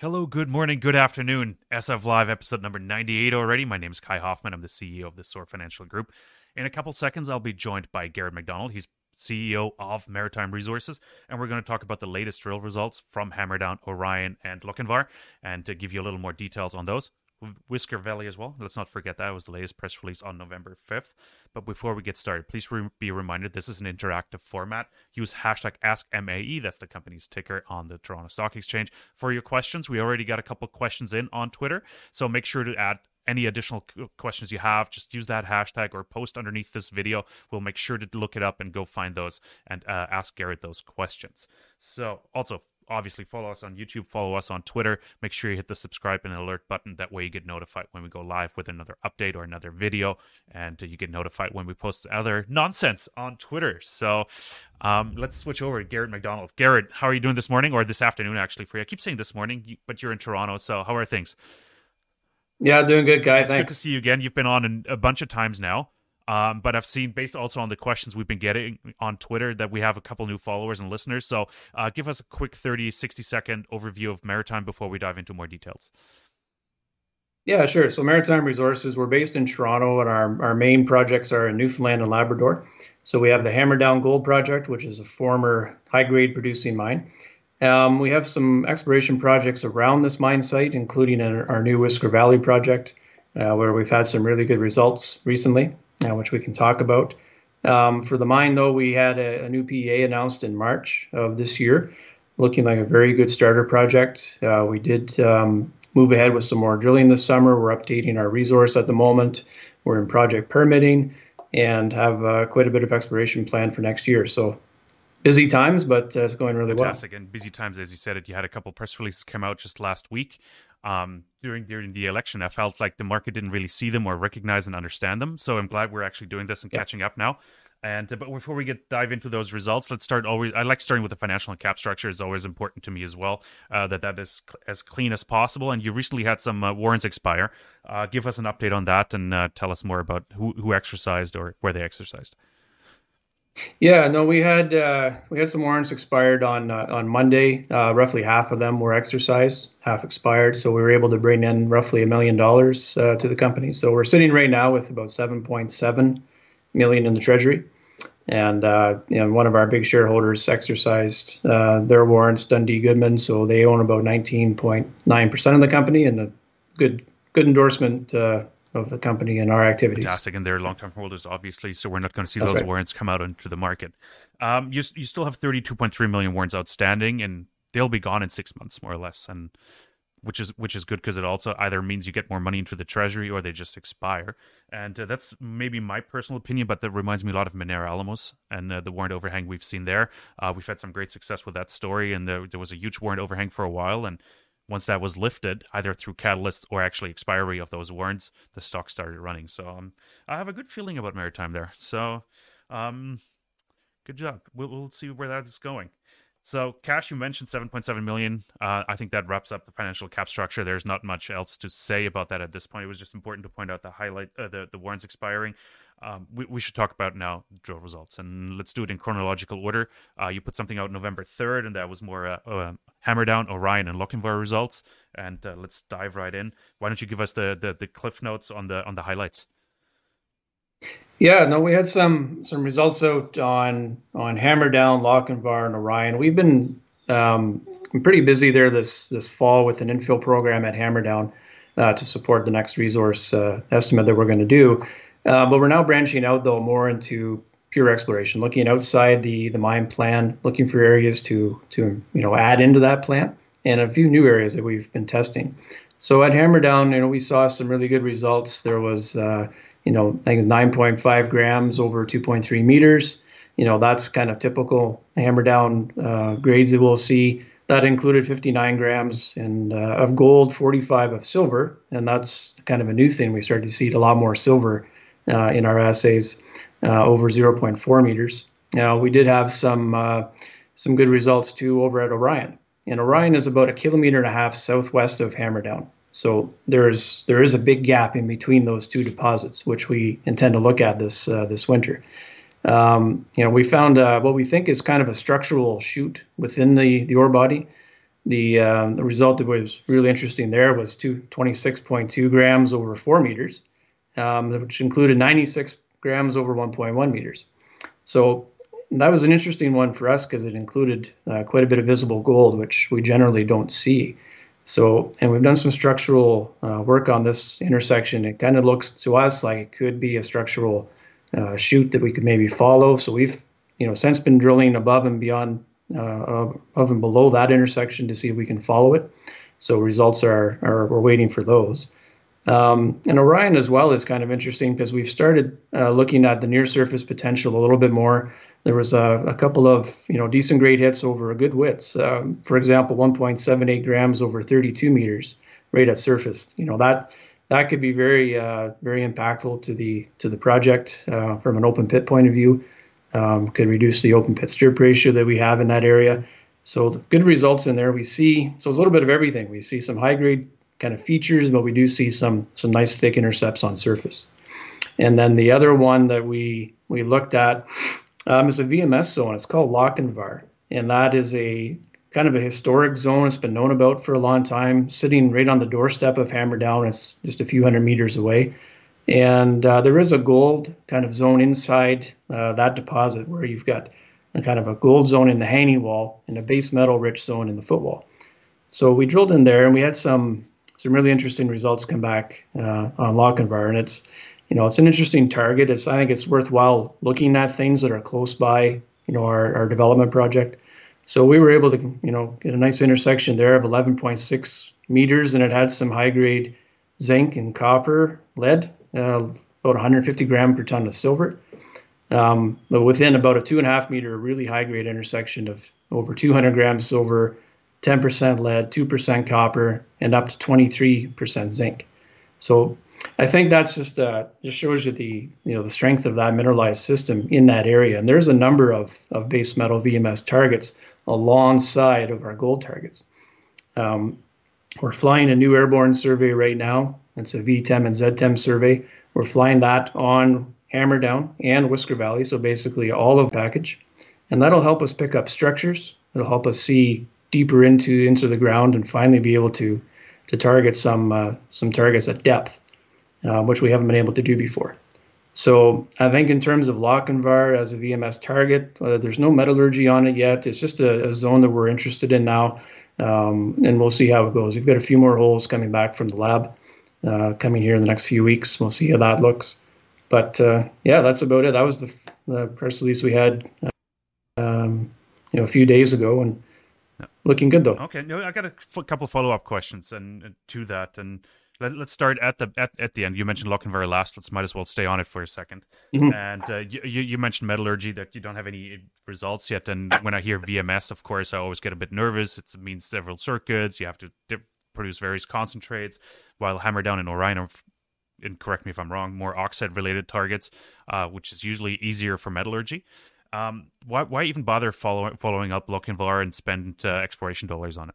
Hello, good morning, good afternoon. SF Live episode number 98 already. My name is Kai Hoffman. I'm the CEO of the SOAR Financial Group. In a couple seconds, I'll be joined by Garrett McDonald. He's CEO of Maritime Resources, and we're going to talk about the latest drill results from Hammerdown, Orion, and Lochinvar, and to give you a little more details on those. Whisker Valley as well. Let's not forget that was the latest press release on November 5th. But before we get started, please re- be reminded this is an interactive format. Use hashtag AskMAE, that's the company's ticker on the Toronto Stock Exchange, for your questions. We already got a couple questions in on Twitter, so make sure to add any additional questions you have, just use that hashtag or post underneath this video. We'll make sure to look it up and go find those and uh, ask Garrett those questions. So, also, obviously follow us on YouTube, follow us on Twitter. Make sure you hit the subscribe and alert button. That way you get notified when we go live with another update or another video, and you get notified when we post other nonsense on Twitter. So um, let's switch over to Garrett McDonald. Garrett, how are you doing this morning or this afternoon, actually, for you? I keep saying this morning, but you're in Toronto, so how are things? Yeah, doing good, guy. It's Thanks. good to see you again. You've been on a bunch of times now. Um, but I've seen, based also on the questions we've been getting on Twitter, that we have a couple new followers and listeners. So uh, give us a quick 30, 60 second overview of Maritime before we dive into more details. Yeah, sure. So Maritime Resources, we're based in Toronto, and our, our main projects are in Newfoundland and Labrador. So we have the Hammerdown Gold Project, which is a former high grade producing mine. Um, we have some exploration projects around this mine site, including our new Whisker Valley project, uh, where we've had some really good results recently uh, which we can talk about. Um, for the mine, though, we had a, a, new PEA announced in March of this year, looking like a very good starter project. Uh, we did um, move ahead with some more drilling this summer. We're updating our resource at the moment. We're in project permitting and have uh, quite a bit of exploration planned for next year. So busy times, but uh, it's going really Fantastic. well. And busy times, as you said it, you had a couple press releases come out just last week um, during during the election. I felt like the market didn't really see them or recognize and understand them. So I'm glad we're actually doing this and catching up now. And uh, but before we get dive into those results, let's start. Always, I like starting with the financial and cap structure. is always important to me as well. Uh, that that is cl- as clean as possible. And you recently had some uh, warrants expire. Uh, give us an update on that and uh, tell us more about who who exercised or where they exercised. Yeah, no, we had uh, we had some warrants expired on uh, on Monday. Uh, roughly half of them were exercised, half expired. So we were able to bring in roughly a million dollars uh, to the company. So we're sitting right now with about 7.7 million in the treasury, and uh, you know, one of our big shareholders exercised uh, their warrants, Dundee Goodman. So they own about 19.9 percent of the company, and a good good endorsement of the company and our activities. Fantastic, and they're long-term holders, obviously. So we're not going to see That's those right. warrants come out into the market. Um, you you still have 32.3 million warrants outstanding, and they'll be gone in six months, more or less, and which is which is good because it also either means you get more money into the treasury or they just expire. And uh, that's maybe my personal opinion, but that reminds me a lot of Minera Alamos and uh, the warrant overhang we've seen there. Uh, we've had some great success with that story, and there, there was a huge warrant overhang for a while, and once that was lifted, either through catalysts or actually expiry of those warrants, the stock started running. So um, I have a good feeling about Maritime there. So um, good job. We'll, we'll see where that is going. So cash, you mentioned 7.7 million. Uh, I think that wraps up the financial cap structure. There's not much else to say about that at this point. It was just important to point out the highlight, uh, the the warrants expiring. Um, we, we should talk about now drill results and let's do it in chronological order. Uh, you put something out November 3rd, and that was more uh, uh, Hammerdown, Orion, and Lochinvar results. And uh, let's dive right in. Why don't you give us the, the, the cliff notes on the on the highlights? Yeah, no, we had some some results out on on Hammerdown, Lochinvar, and Orion. We've been um, pretty busy there this this fall with an infill program at Hammerdown uh, to support the next resource uh, estimate that we're going to do. Uh, but we're now branching out though more into pure exploration, looking outside the the mine plan, looking for areas to to you know add into that plan, and a few new areas that we've been testing. So at Hammerdown, you know, we saw some really good results. There was uh, you know I think 9.5 grams over 2.3 meters. You know that's kind of typical Hammerdown uh, grades that we'll see. That included 59 grams in, uh, of gold, 45 of silver, and that's kind of a new thing. We started to see a lot more silver in our assays uh, over 0.4 meters. Now we did have some uh, some good results too over at Orion. And Orion is about a kilometer and a half southwest of Hammerdown. So there's there is a big gap in between those two deposits, which we intend to look at this uh, this winter. Um, you know, we found uh, what we think is kind of a structural shoot within the the ore body. the um, the result that was really interesting there was two, 26.2 grams over four meters, um, which included 96 grams over 1.1 meters. So that was an interesting one for us because it included uh, quite a bit of visible gold, which we generally don't see. So, and we've done some structural uh, work on this intersection. It kind of looks to us like it could be a structural uh, shoot that we could maybe follow. So we've, you know, since been drilling above and beyond, uh, above and below that intersection to see if we can follow it. So results are, are we're waiting for those. Um, and Orion as well is kind of interesting because we've started uh, looking at the near surface potential a little bit more. There was a, a couple of you know decent grade hits over a good widths. Um, for example, 1.78 grams over 32 meters right at surface. You know that that could be very uh, very impactful to the to the project uh, from an open pit point of view. Um, could reduce the open pit strip ratio that we have in that area. So good results in there. We see so it's a little bit of everything. We see some high grade kind of features, but we do see some some nice thick intercepts on surface. And then the other one that we we looked at um, is a VMS zone. It's called Lochinvar, and that is a kind of a historic zone. It's been known about for a long time, sitting right on the doorstep of Hammerdown. It's just a few hundred meters away. And uh, there is a gold kind of zone inside uh, that deposit where you've got a kind of a gold zone in the hanging wall and a base metal rich zone in the footwall. So we drilled in there and we had some some really interesting results come back uh, on Lochinvar, and it's you know it's an interesting target. It's I think it's worthwhile looking at things that are close by you know our, our development project. So we were able to you know get a nice intersection there of 11.6 meters, and it had some high grade zinc and copper, lead, uh, about 150 gram per ton of silver. Um, but within about a two and a half meter really high grade intersection of over 200 grams silver, 10% lead, 2% copper, and up to 23% zinc. So I think that's just uh, just shows you the you know the strength of that mineralized system in that area. And there's a number of, of base metal VMS targets alongside of our gold targets. Um, we're flying a new airborne survey right now. It's a VTEM and ZTEM survey. We're flying that on Hammerdown and Whisker Valley, so basically all of package, and that'll help us pick up structures. It'll help us see deeper into into the ground and finally be able to to target some uh, some targets at depth, uh, which we haven't been able to do before. So I think in terms of Lochinvar as a VMS target, uh, there's no metallurgy on it yet. It's just a, a zone that we're interested in now, um, and we'll see how it goes. We've got a few more holes coming back from the lab, uh, coming here in the next few weeks. We'll see how that looks. But uh, yeah, that's about it. That was the, the press release we had, um, you know, a few days ago, and looking good though. Okay, no, I got a f- couple follow up questions and, and, to that, and let, us start at the at, at the end. You mentioned Lochinvar last. Let's might as well stay on it for a 2nd mm-hmm. And uh, you, you mentioned metallurgy that you don't have any results yet. And when I hear VMS, of course, I always get a bit nervous. It means several circuits. You have to produce various concentrates. While Hammerdown and Orion are and correct me if I'm wrong, more oxide related targets, uh, which is usually easier for metallurgy. Um, why why even bother following following up Lochinvar and spend uh, exploration dollars on it?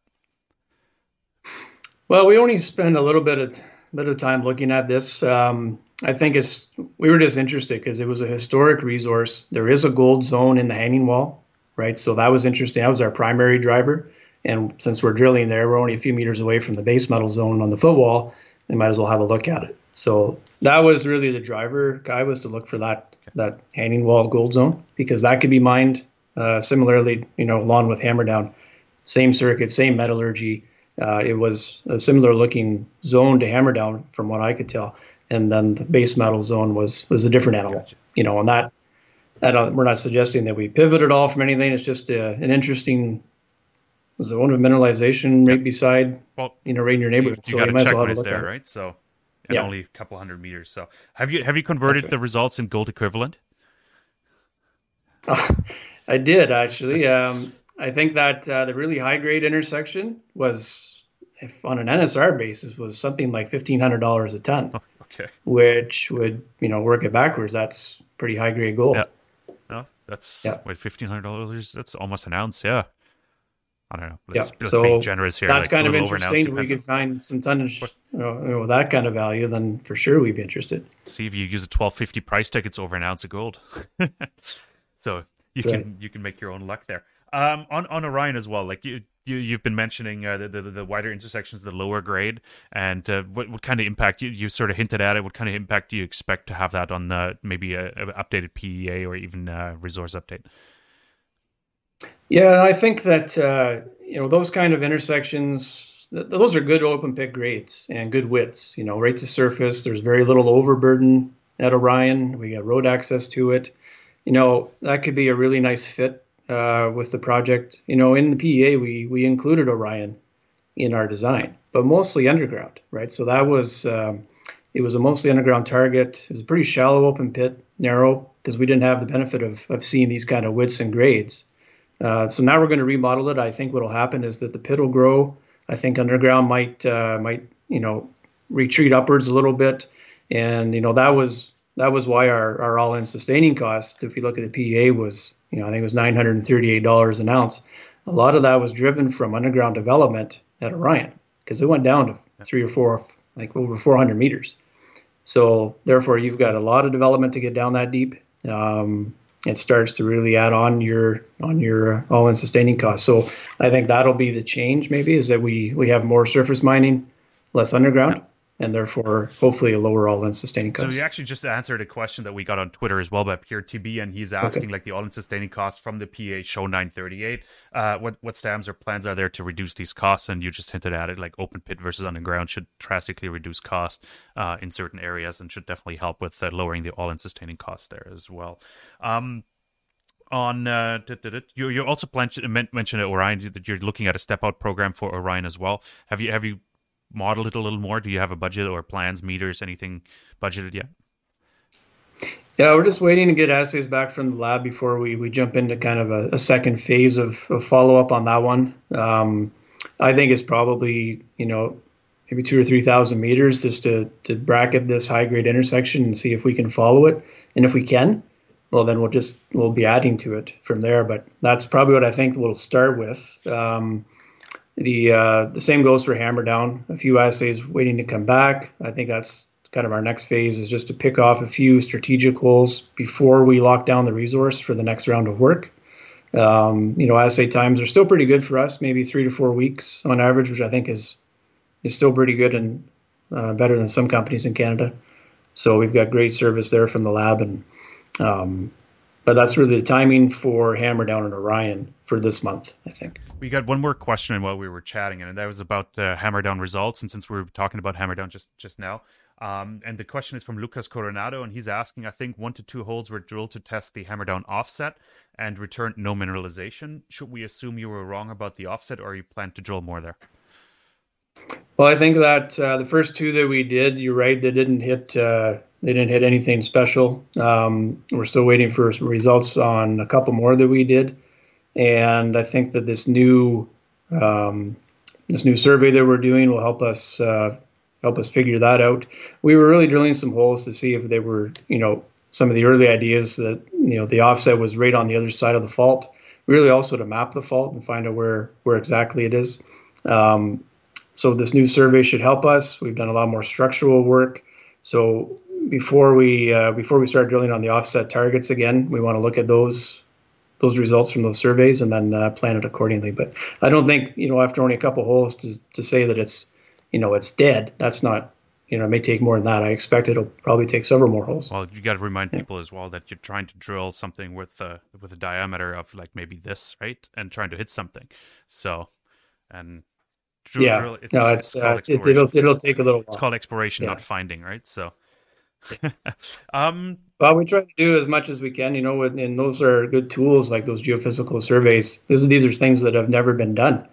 Well, we only spend a little bit of bit of time looking at this. Um, I think it's we were just interested because it was a historic resource. There is a gold zone in the hanging wall, right? So that was interesting. That was our primary driver. And since we're drilling there, we're only a few meters away from the base metal zone on the footwall. We might as well have a look at it. So that was really the driver guy was to look for that that hanging wall gold zone because that could be mined uh, similarly, you know, along with Hammerdown, same circuit, same metallurgy. Uh, it was a similar looking zone to Hammerdown from what I could tell, and then the base metal zone was was a different animal, gotcha. you know, and that. that uh, we're not suggesting that we pivot at all from anything. It's just a, uh, an interesting zone of mineralization right beside, well, you know, right in your neighborhood. You, you so got to check well there, right? So and yeah. only a couple hundred meters. So have you have you converted right. the results in gold equivalent? Oh, I did actually. Um, I think that uh, the really high grade intersection was, if on an NSR basis, was something like fifteen hundred dollars a ton. Oh, okay. Which would you know work it backwards? That's pretty high grade gold. Yeah. No, that's yeah. wait fifteen hundred dollars. That's almost an ounce. Yeah. I don't know. Let's, yeah. let's so be generous here. That's like kind of interesting. If we could find some tonnage you know, that kind of value, then for sure we'd be interested. See if you use a twelve fifty price tag, it's over an ounce of gold. so you right. can you can make your own luck there. Um, on on Orion as well. Like you you, have been mentioning uh, the, the, the wider intersections, the lower grade, and uh, what what kind of impact you, you sort of hinted at it. What kind of impact do you expect to have that on uh, maybe a, a, updated PEA or even a resource update? Yeah, I think that uh, you know those kind of intersections. Those are good open pit grades and good widths. You know, right to surface. There's very little overburden at Orion. We got road access to it. You know, that could be a really nice fit uh, with the project. You know, in the PEA, we we included Orion in our design, but mostly underground, right? So that was um, it was a mostly underground target. It was a pretty shallow open pit, narrow, because we didn't have the benefit of of seeing these kind of widths and grades. Uh, so now we're going to remodel it. I think what will happen is that the pit will grow. I think underground might uh, might you know retreat upwards a little bit, and you know that was that was why our, our all-in sustaining cost, if you look at the PEA, was you know I think it was nine hundred and thirty-eight dollars an ounce. A lot of that was driven from underground development at Orion because it went down to three or four, like over 400 meters. So therefore, you've got a lot of development to get down that deep. Um, it starts to really add on your on your uh, all-in sustaining costs. So I think that'll be the change. Maybe is that we we have more surface mining, less underground and therefore hopefully a lower all-in sustaining cost. So you actually just answered a question that we got on Twitter as well by Pierre TB, and he's asking okay. like the all-in sustaining cost from the PEA show 938. Uh, what what stems or plans are there to reduce these costs? And you just hinted at it, like open pit versus underground should drastically reduce cost uh, in certain areas and should definitely help with uh, lowering the all-in sustaining cost there as well. Um, on uh, you you also mentioned mentioned Orion that you're looking at a step out program for Orion as well. Have you have you model it a little more? Do you have a budget or plans, meters, anything budgeted yet? Yeah, we're just waiting to get assays back from the lab before we, we jump into kind of a, a second phase of, of follow up on that one. Um, I think it's probably, you know, maybe two or 3,000 meters just to, to bracket this high grade intersection and see if we can follow it. And if we can, well, then we'll just, we'll be adding to it from there. But that's probably what I think we'll start with. Um, the uh, the same goes for Hammerdown. A few assays waiting to come back. I think that's kind of our next phase is just to pick off a few strategic holes before we lock down the resource for the next round of work. Um, you know, assay times are still pretty good for us, maybe three to four weeks on average, which I think is is still pretty good and uh, better than some companies in Canada. So we've got great service there from the lab, and um, but that's really the timing for Hammerdown and Orion for this month, I think. We got one more question while we were chatting, and that was about the Hammerdown results. And since we were talking about Hammerdown just just now, um, and the question is from Lucas Coronado, and he's asking, I think one to two holes were drilled to test the Hammerdown offset and returned no mineralization. Should we assume you were wrong about the offset, or you plan to drill more there? Well, I think that uh, the first two that we did, you're right, they didn't hit uh, they didn't hit anything special. Um, we're still waiting for results on a couple more that we did, and I think that this new um, this new survey that we're doing will help us uh, help us figure that out. We were really drilling some holes to see if they were, you know, some of the early ideas that you know the offset was right on the other side of the fault. Really, also to map the fault and find out where where exactly it is. Um, so this new survey should help us. We've done a lot more structural work. So before we uh, before we start drilling on the offset targets again, we want to look at those those results from those surveys and then uh, plan it accordingly. But I don't think you know after only a couple holes to to say that it's you know it's dead. That's not you know it may take more than that. I expect it'll probably take several more holes. Well, you got to remind yeah. people as well that you're trying to drill something with uh, with a diameter of like maybe this right and trying to hit something. So and drill, yeah, drill, it's, no, it's, it's uh, it, will it'll take a little. While. It's called exploration, yeah. not finding, right? So. um, well, we try to do as much as we can, you know, and, those are good tools like those geophysical surveys. These, these are things that have never been done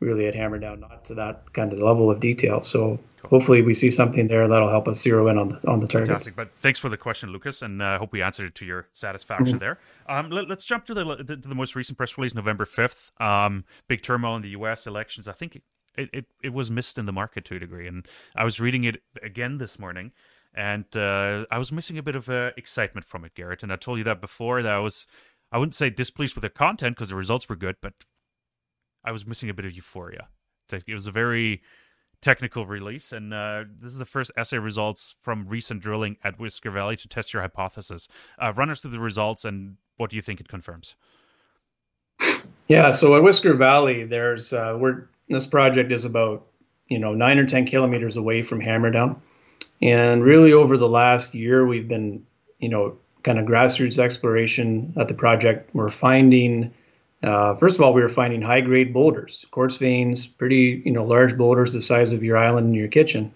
really at Hammerdown, not to that kind of level of detail. So cool. hopefully we see something there that'll help us zero in on the on the target. Fantastic. But thanks for the question, Lucas, and I uh, hope we answered it to your satisfaction mm-hmm. there. Um, let, us jump to the, to the most recent press release, November fifth. Um, big turmoil in the U.S. elections. I think it, it, it was missed in the market to a degree, and I was reading it again this morning and uh, I was missing a bit of uh, excitement from it, Garrett. And I told you that before. That I was, I wouldn't say displeased with the content because the results were good, but I was missing a bit of euphoria. It was a very technical release, and uh, this is the first assay results from recent drilling at Whisker Valley to test your hypothesis. Uh, run us through the results, and what do you think it confirms? Yeah, so at Whisker Valley, there's uh, we're this project is about you know nine or ten kilometers away from Hammerdown, and really over the last year we've been you know kind of grassroots exploration at the project. We're finding uh, first of all we were finding high grade boulders, quartz veins, pretty you know large boulders the size of your island in your kitchen,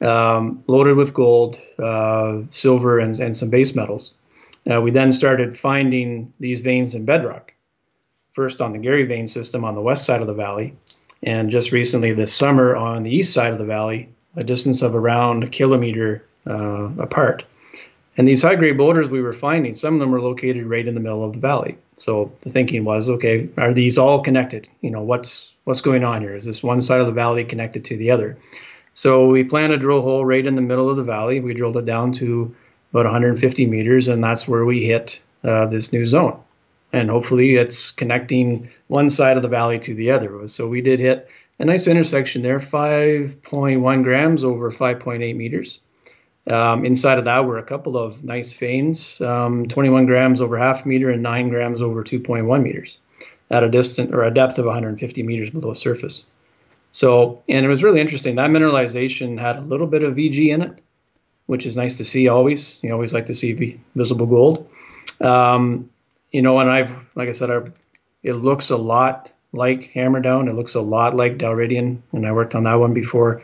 um, loaded with gold, uh, silver, and, and some base metals. Uh, we then started finding these veins in bedrock, first on the Gary vein system on the west side of the valley, and just recently this summer on the east side of the valley, a distance of around a kilometer uh, apart. And these high grade boulders we were finding, some of them were located right in the middle of the valley. So the thinking was, okay, are these all connected? You know, what's what's going on here? Is this one side of the valley connected to the other? So we planned a drill hole right in the middle of the valley. We drilled it down to about 150 meters, and that's where we hit uh, this new zone. And hopefully, it's connecting one side of the valley to the other. So we did hit a nice intersection there, 5.1 grams over 5.8 meters. Um, inside of that were a couple of nice veins, um, 21 grams over half meter and 9 grams over 2.1 meters at a distance or a depth of 150 meters below surface. So, and it was really interesting. That mineralization had a little bit of VG in it, which is nice to see always. You always like to see visible gold. Um, you know, and I've, like I said, I, it looks a lot like Hammerdown. It looks a lot like Dalradian, and I worked on that one before.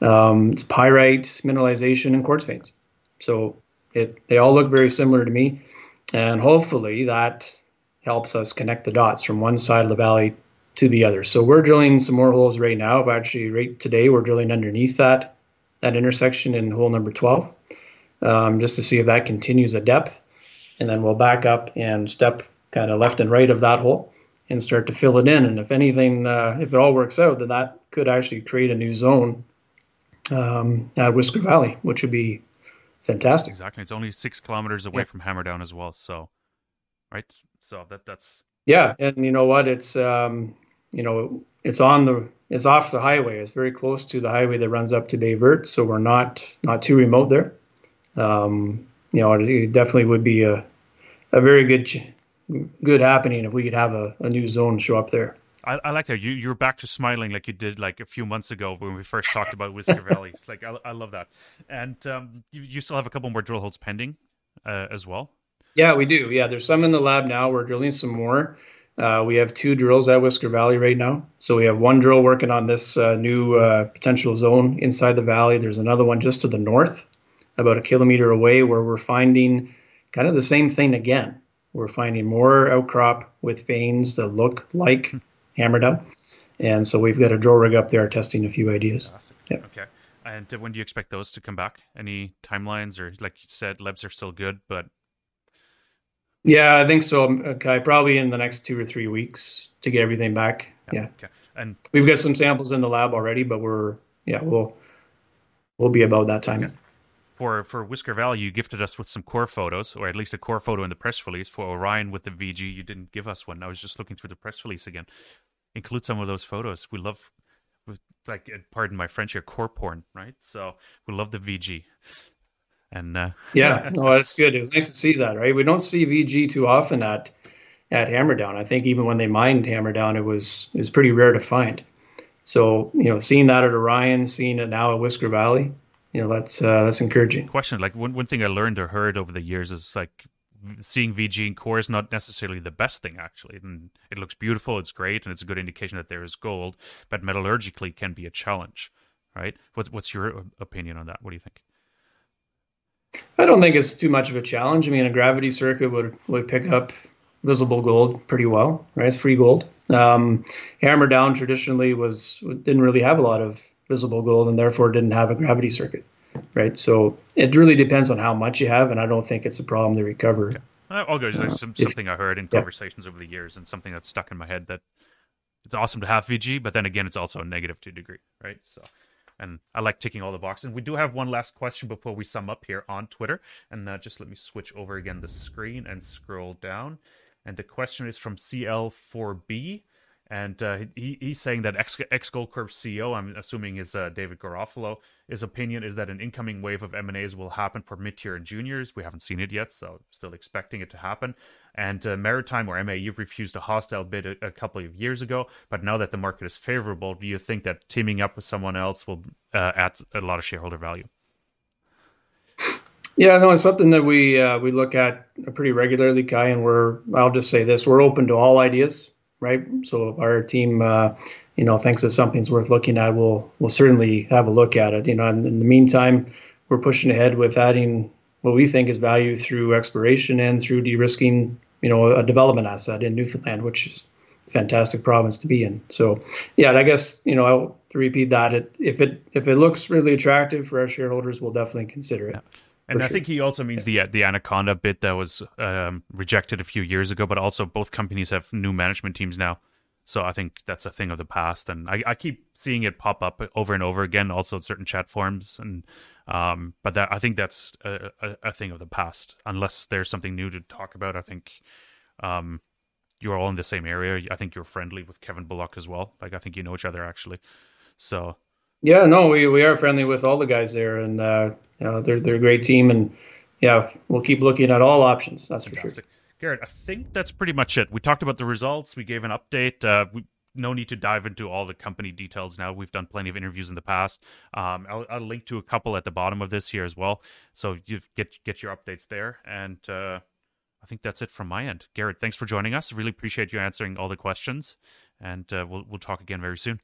Um, it's pyrite mineralization and quartz veins. So it they all look very similar to me, and hopefully that helps us connect the dots from one side of the valley to the other. So we're drilling some more holes right now. Actually, right today we're drilling underneath that that intersection in hole number 12, um, just to see if that continues at depth, and then we'll back up and step kind of left and right of that hole and start to fill it in. And if anything, uh, if it all works out, then that could actually create a new zone um, at Whisker Valley, which would be fantastic. Exactly. It's only six kilometers away yeah. from Hammerdown as well. So, right. So that that's yeah, and you know what? It's um, you know it's on the it's off the highway. It's very close to the highway that runs up to Baie Verte, so we're not not too remote there. Um, you know, it definitely would be a a very good good happening if we could have a, a new zone show up there. I, I like that you you're back to smiling like you did like a few months ago when we first talked about Whisker Valley. It's like I, I love that, and um, you, you still have a couple more drill holes pending uh, as well. Yeah, we do. Yeah, there's some in the lab now. We're drilling some more. Uh, we have two drills at Whisker Valley right now. So we have one drill working on this uh, new uh, potential zone inside the valley. There's another one just to the north, about a kilometer away, where we're finding kind of the same thing again. We're finding more outcrop with veins that look like hmm. Hammerdown. And so we've got a drill rig up there testing a few ideas. Yeah. Okay. And when do you expect those to come back? Any timelines, or like you said, lebs are still good, but yeah, I think so. Um, okay, probably in the next two or three weeks to get everything back. Yeah. yeah. Okay. And we've got some samples in the lab already, but we're yeah we'll we'll be about that time. Okay. For for Whisker Valley, you gifted us with some core photos, or at least a core photo in the press release. For Orion with the VG, you didn't give us one. I was just looking through the press release again. Include some of those photos. We love, like, pardon my French here, core porn, right? So we love the VG. And uh, yeah, no, that's good. It was nice to see that, right? We don't see VG too often at at Hammerdown. I think even when they mined Hammerdown, it was it was pretty rare to find. So you know, seeing that at Orion, seeing it now at Whisker Valley, you know, that's uh, that's encouraging. Question: Like one one thing I learned or heard over the years is like seeing VG in core is not necessarily the best thing actually. And it looks beautiful, it's great, and it's a good indication that there is gold, but metallurgically can be a challenge, right? What's what's your opinion on that? What do you think? I don't think it's too much of a challenge. I mean, a gravity circuit would, would pick up visible gold pretty well, right? It's free gold. Um, Hammerdown traditionally was didn't really have a lot of visible gold and therefore didn't have a gravity circuit, right? So it really depends on how much you have, and I don't think it's a problem to recover. Okay. I'll go. Uh, some, something I heard in conversations yeah. over the years, and something that's stuck in my head that it's awesome to have VG, but then again, it's also a negative to degree, right? So and I like ticking all the boxes. We do have one last question before we sum up here on Twitter, and uh, just let me switch over again the screen and scroll down. And the question is from CL4B, and uh, he, he's saying that ex, ex Goldcorp CEO, I'm assuming is uh, David Garofalo, his opinion is that an incoming wave of M&As will happen for mid-tier and juniors. We haven't seen it yet, so still expecting it to happen. And uh, Maritime or MA, you've refused a hostile bid a, a, couple of years ago, but now that the market is favorable, do you think that teaming up with someone else will uh, add a lot of shareholder value? Yeah, no, it's something that we uh, we look at pretty regularly, Kai, and we're I'll just say this: we're open to all ideas, right? So if our team, uh, you know, thinks that something's worth looking at, we'll we'll certainly have a look at it. You know, and in the meantime, we're pushing ahead with adding what we think is value through exploration and through de-risking, you know, a development asset in Newfoundland, which is a fantastic province to be in. So, yeah, I guess you know, I'll repeat that. It, if it if it looks really attractive for our shareholders, we'll definitely consider it. Yeah. And I think he also means the the Anaconda bit that was um, rejected a few years ago, but also both companies have new management teams now. So I think that's a thing of the past, and I, I keep seeing it pop up over and over again, also in certain chat forums, and um, but that I think that's a, a, a, thing of the past. Unless there's something new to talk about, I think um, you're all in the same area. I think you're friendly with Kevin Bullock as well. Like I think you know each other actually. So yeah, no, we, we are friendly with all the guys there, and uh, you know, they're they're a great team, and yeah, we'll keep looking at all options. That's Fantastic. for sure. Garrett, I think that's pretty much it. We talked about the results. We gave an update. Uh, we, no need to dive into all the company details now. We've done plenty of interviews in the past. Um, I'll, I'll, link to a couple at the bottom of this here as well, so you get get your updates there. And uh, I think that's it from my end. Garrett, thanks for joining us. Really appreciate you answering all the questions, and uh, we'll we'll talk again very soon.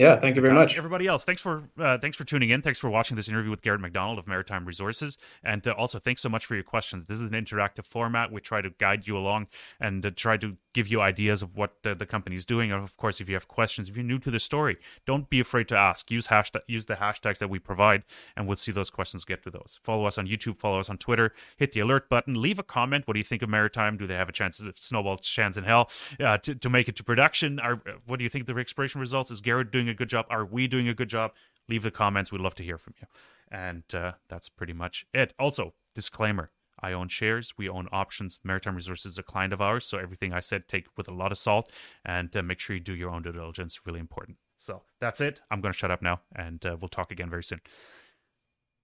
Yeah, thank you very much. Everybody else, thanks for uh, thanks for tuning in. Thanks for watching this interview with Garrett McDonald of Maritime Resources, and uh, also thanks so much for your questions. This is an interactive format. We try to guide you along and uh, try to give you ideas of what the, the company is doing. And of course, if you have questions, if you're new to the story, don't be afraid to ask. Use hashtag, use the hashtags that we provide, and we'll see those questions get to those. Follow us on YouTube, follow us on Twitter, hit the alert button, leave a comment. What do you think of Maritime? Do they have a chance of snowball chance in hell uh, to, to make it to production? Are, what do you think of the exploration results? Is Garrett doing a good job? Are we doing a good job? Leave the comments. We'd love to hear from you. And uh, that's pretty much it. Also, disclaimer I own shares. We own options. Maritime Resources is a client of ours. So everything I said, take with a lot of salt and uh, make sure you do your own due diligence. Really important. So that's it. I'm going to shut up now and uh, we'll talk again very soon.